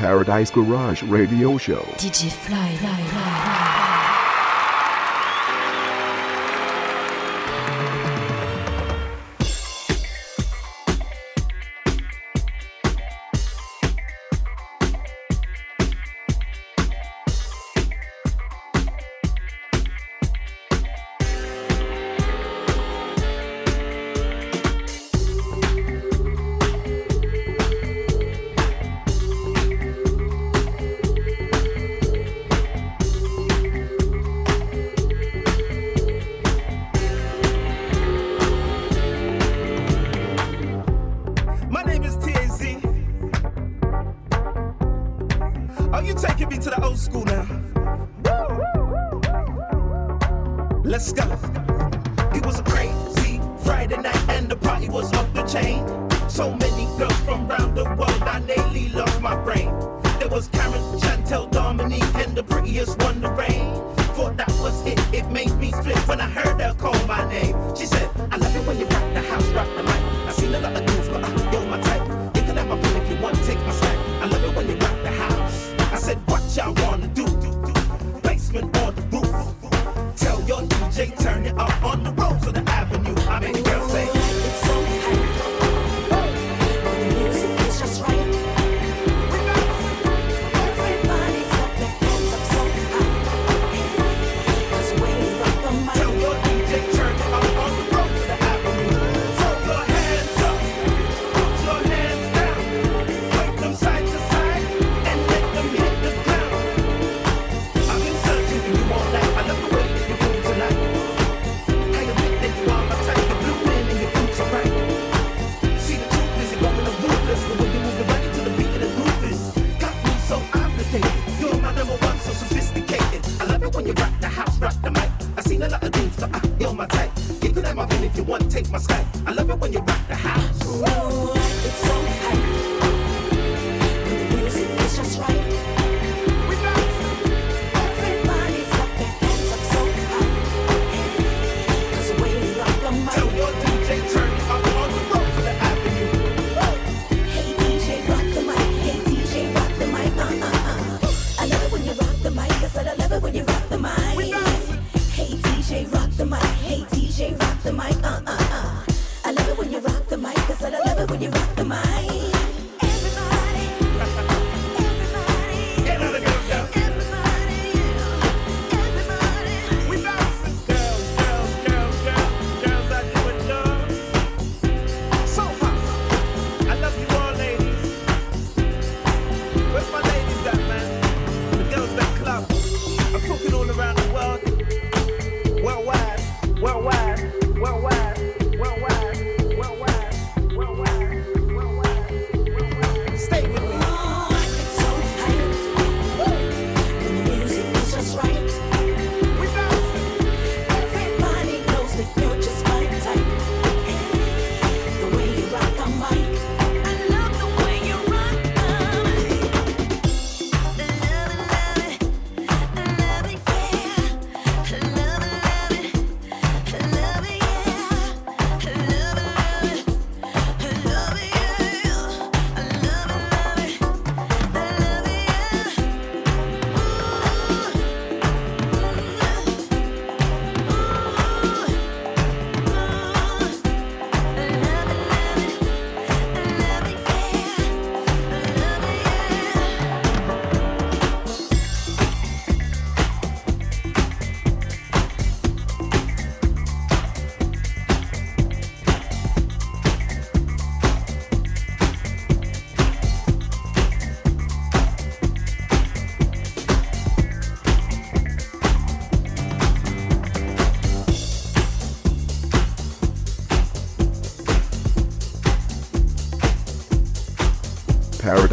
Paradise Garage Radio Show. DJ Fly, Fly, Fly.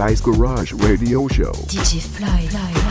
Fly's Garage Radio Show. DJ Fly. Fly.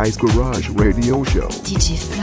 Paradise Garage Radio Show. DJ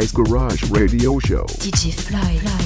Fly's Garage Radio Show. DJ Fly.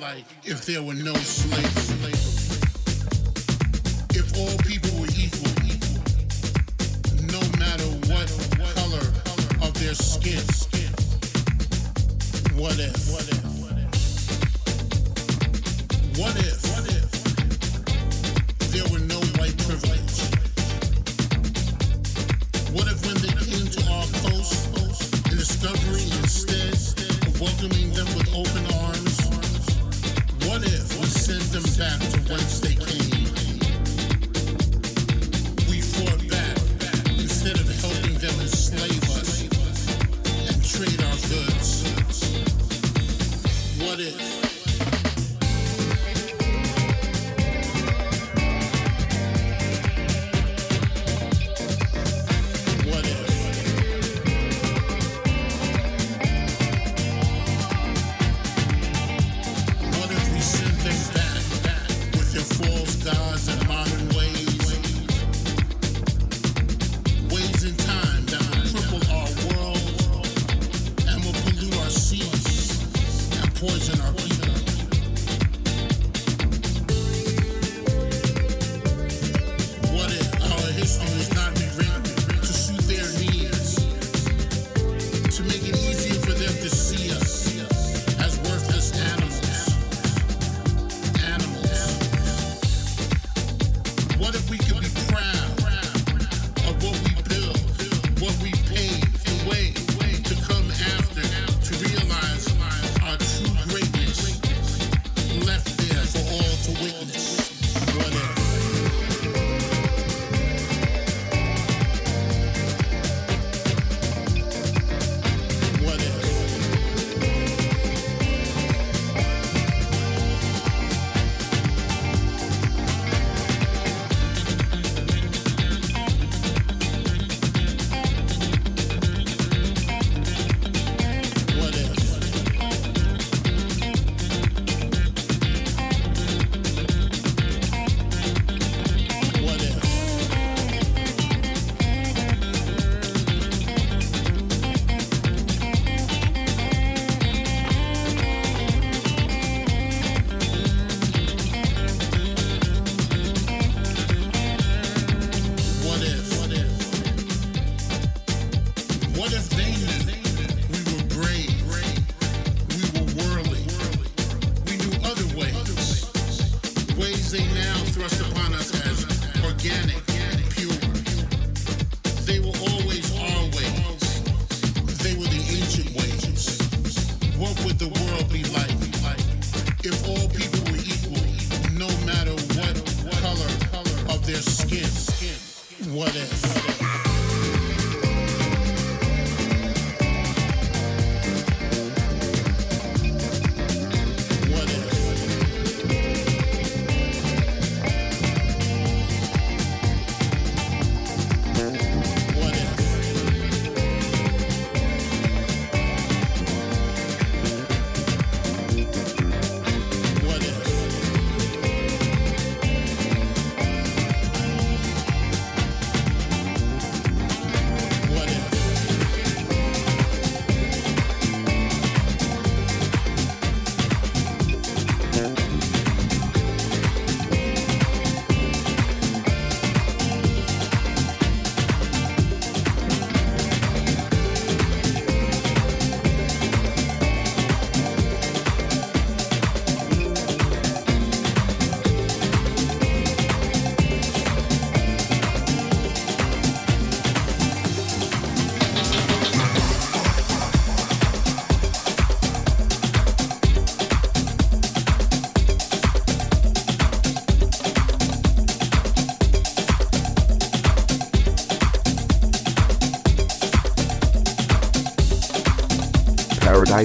like if there were no slaves.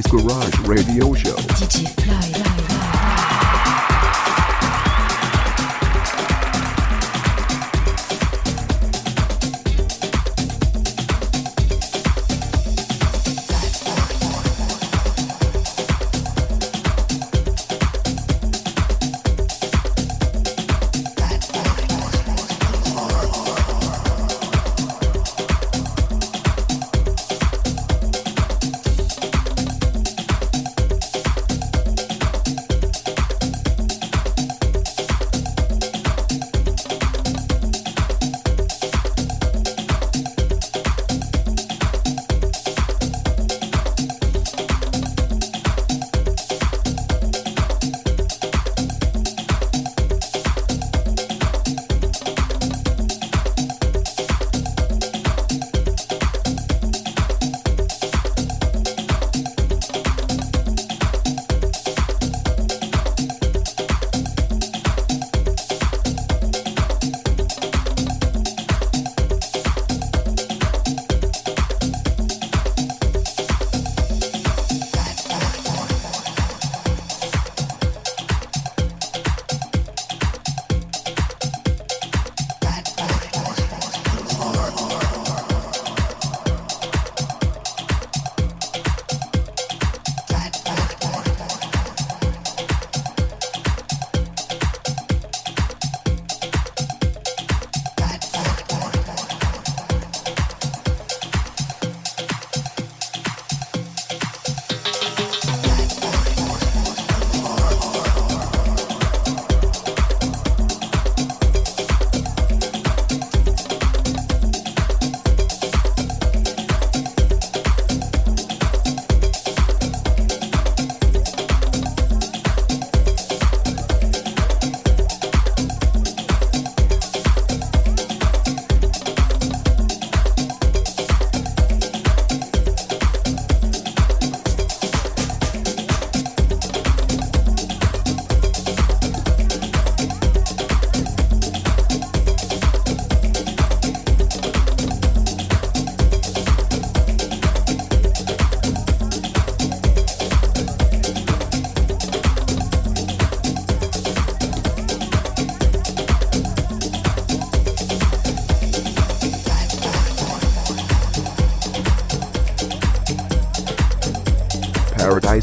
Garage Radio Show.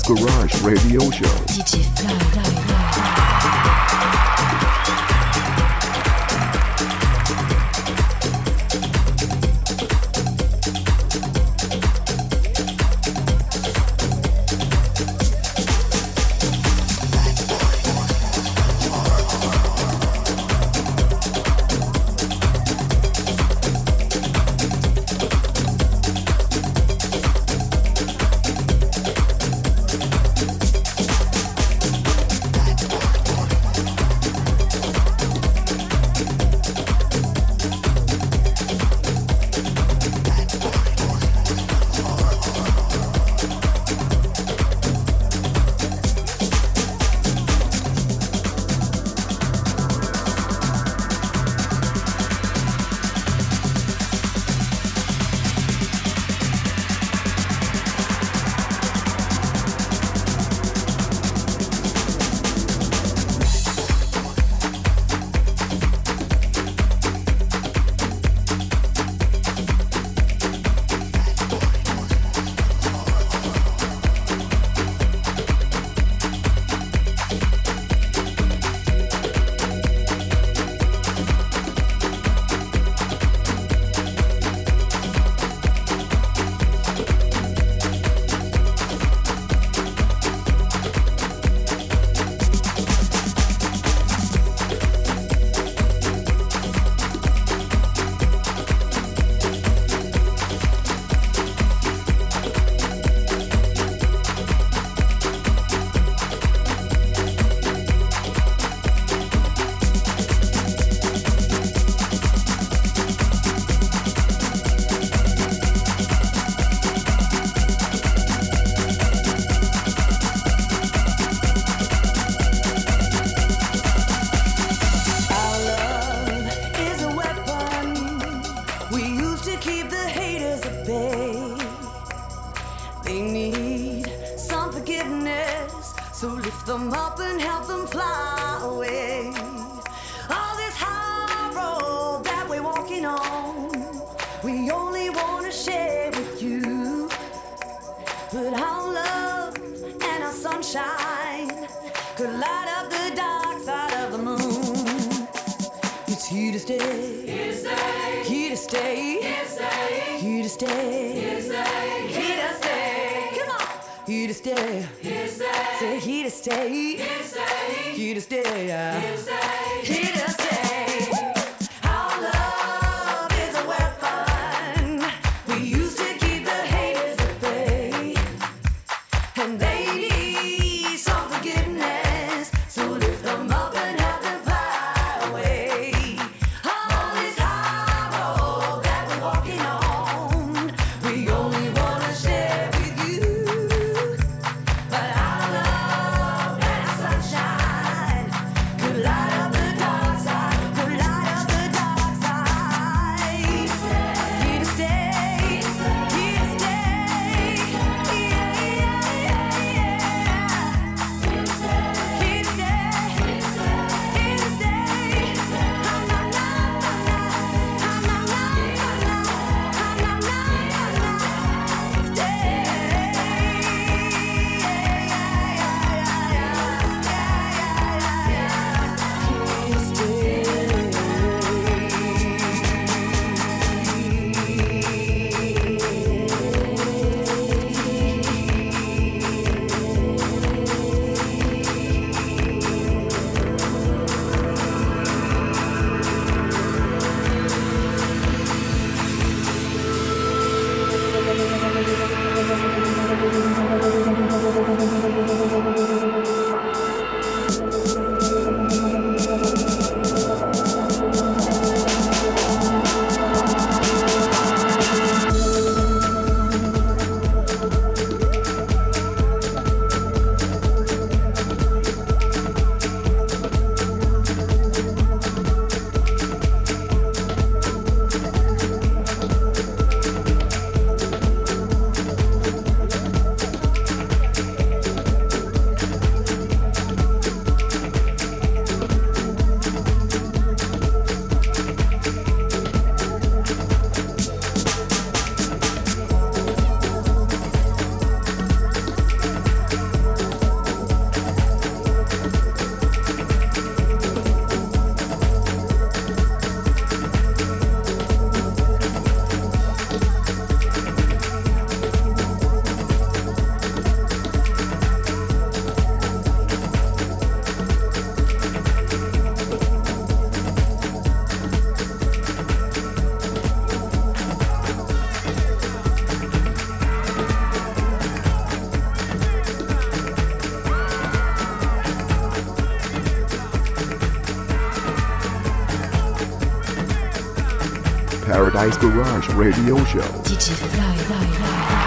Garage Radio Show. Paradise Garage Radio Show. DJ Fly, Fly, Fly.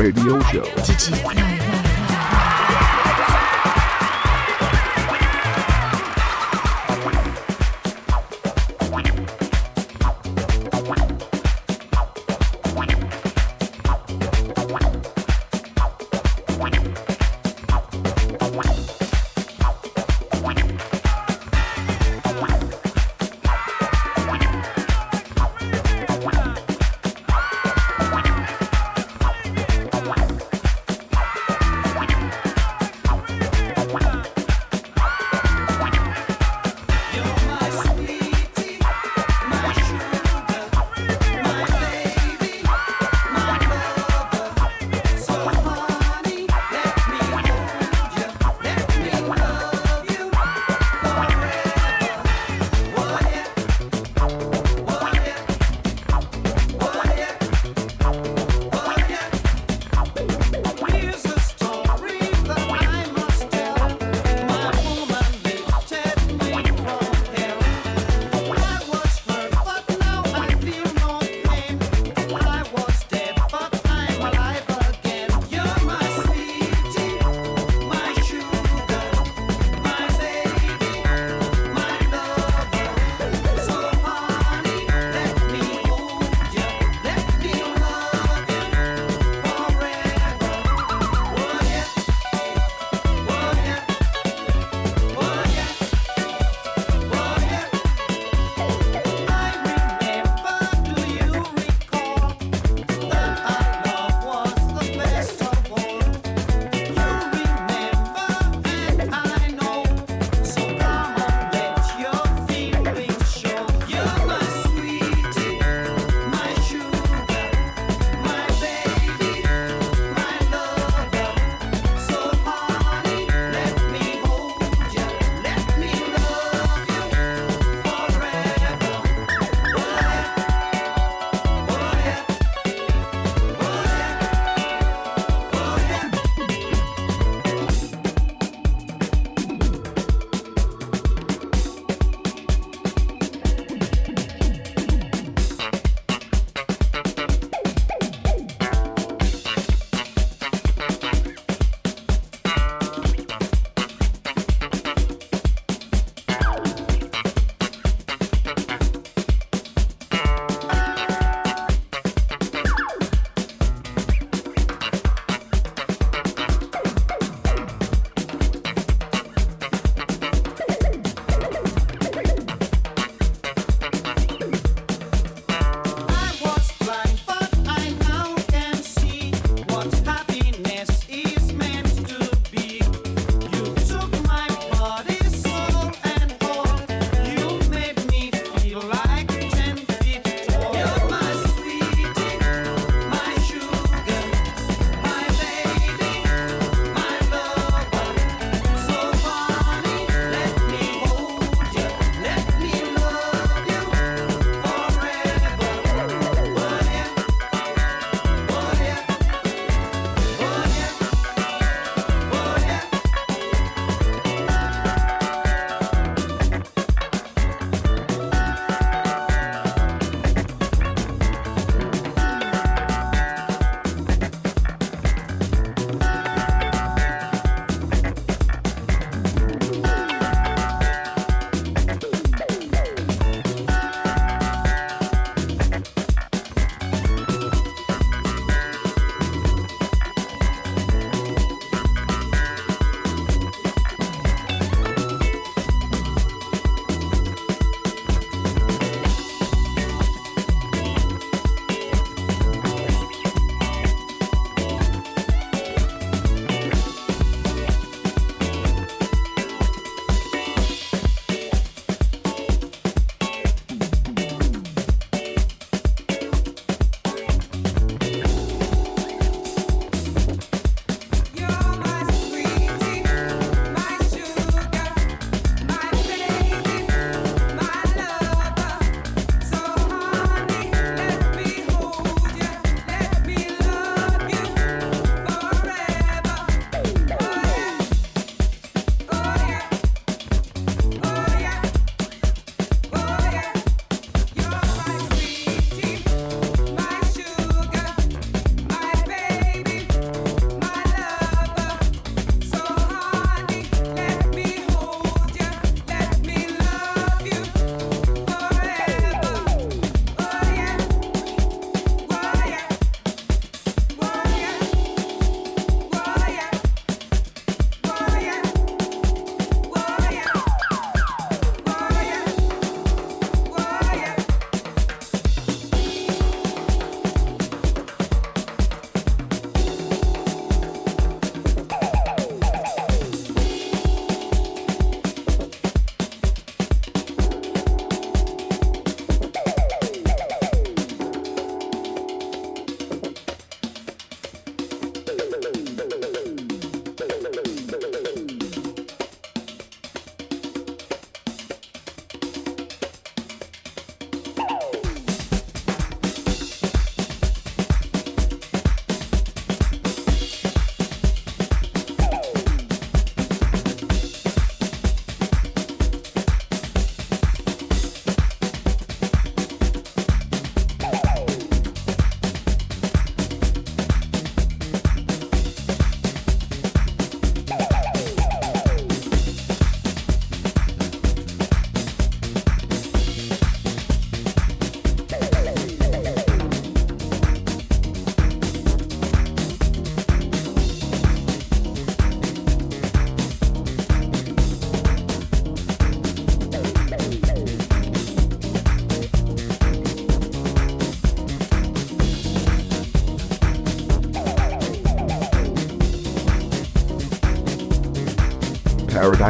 Radio Show.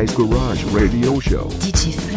Paradise Garage Radio Show.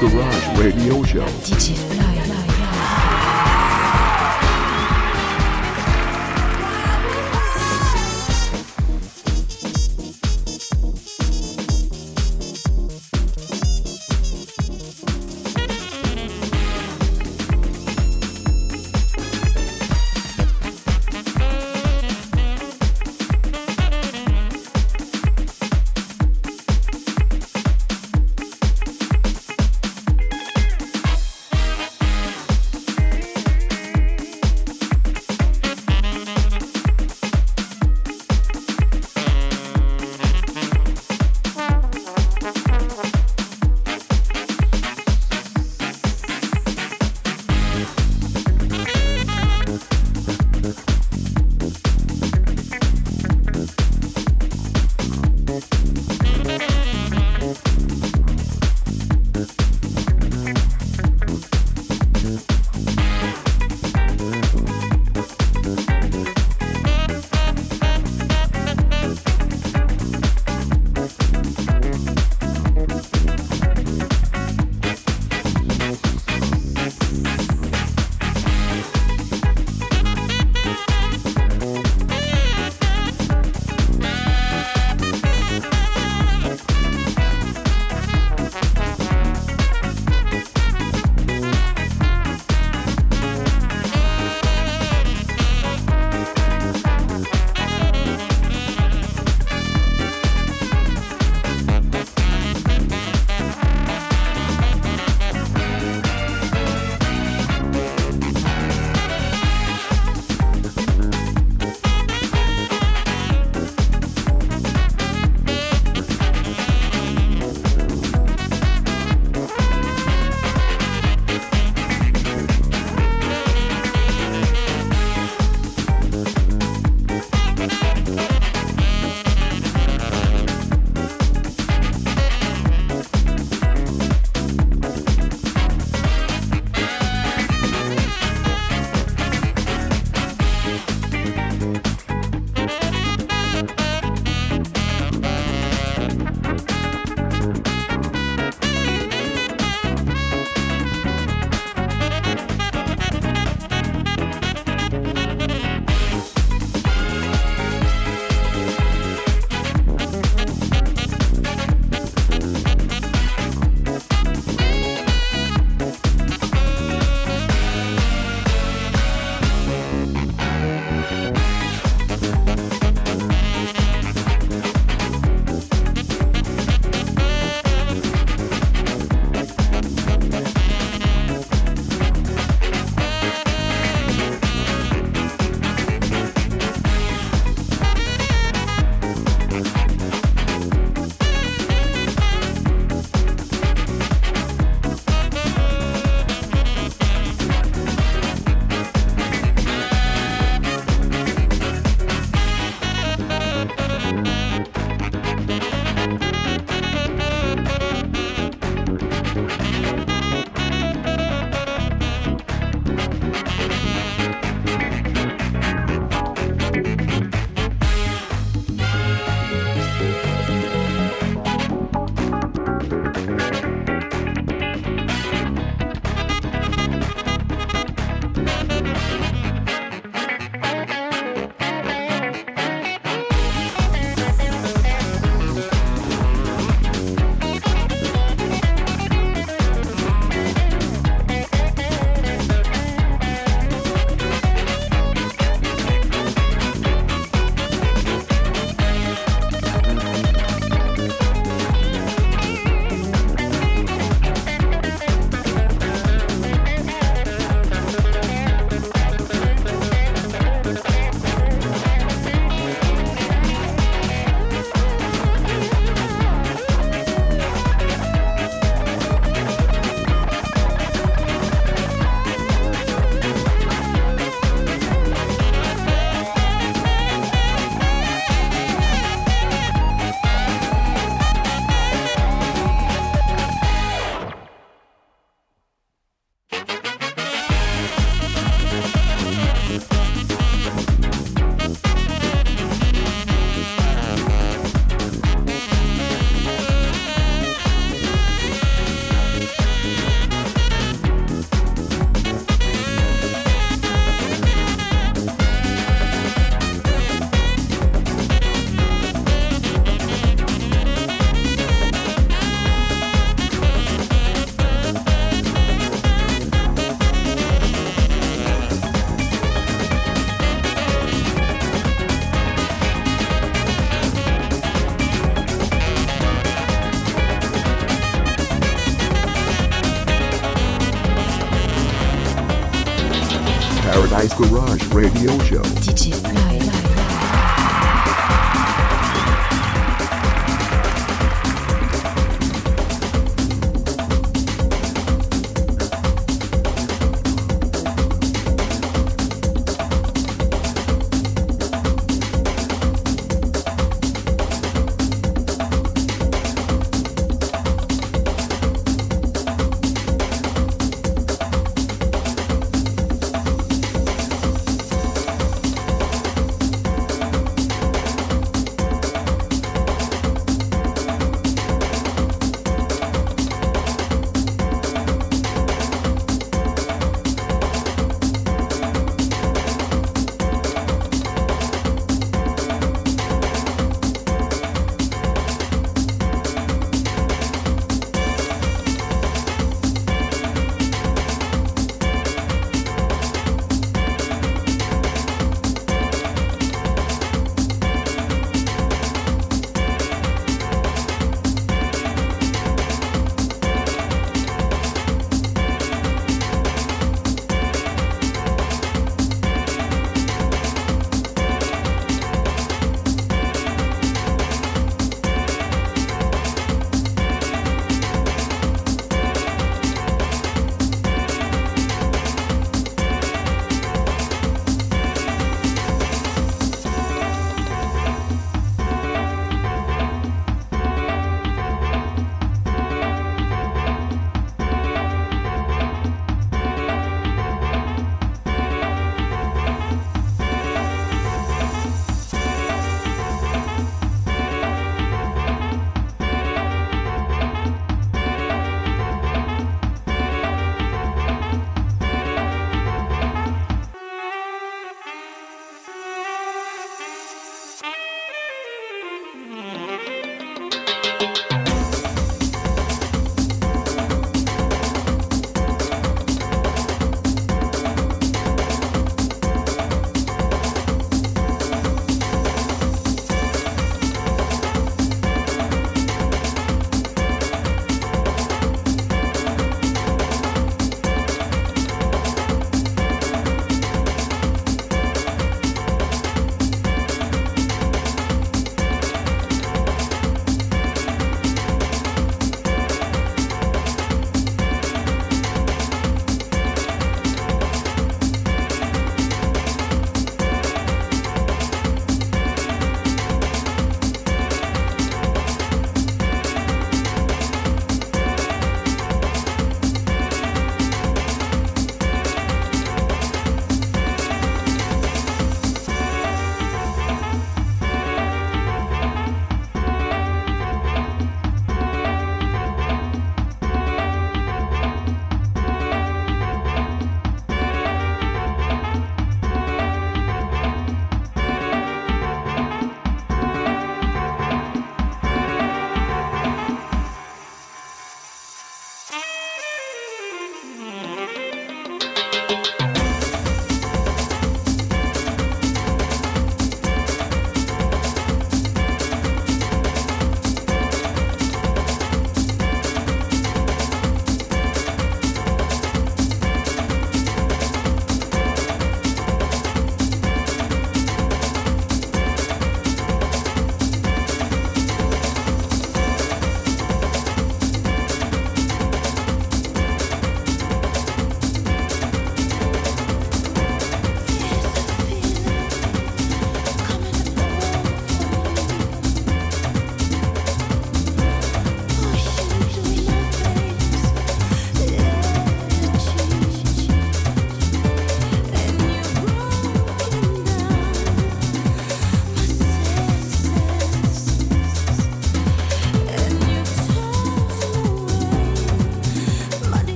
Garage Radio Show. DJ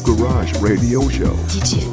Garage Radio Show.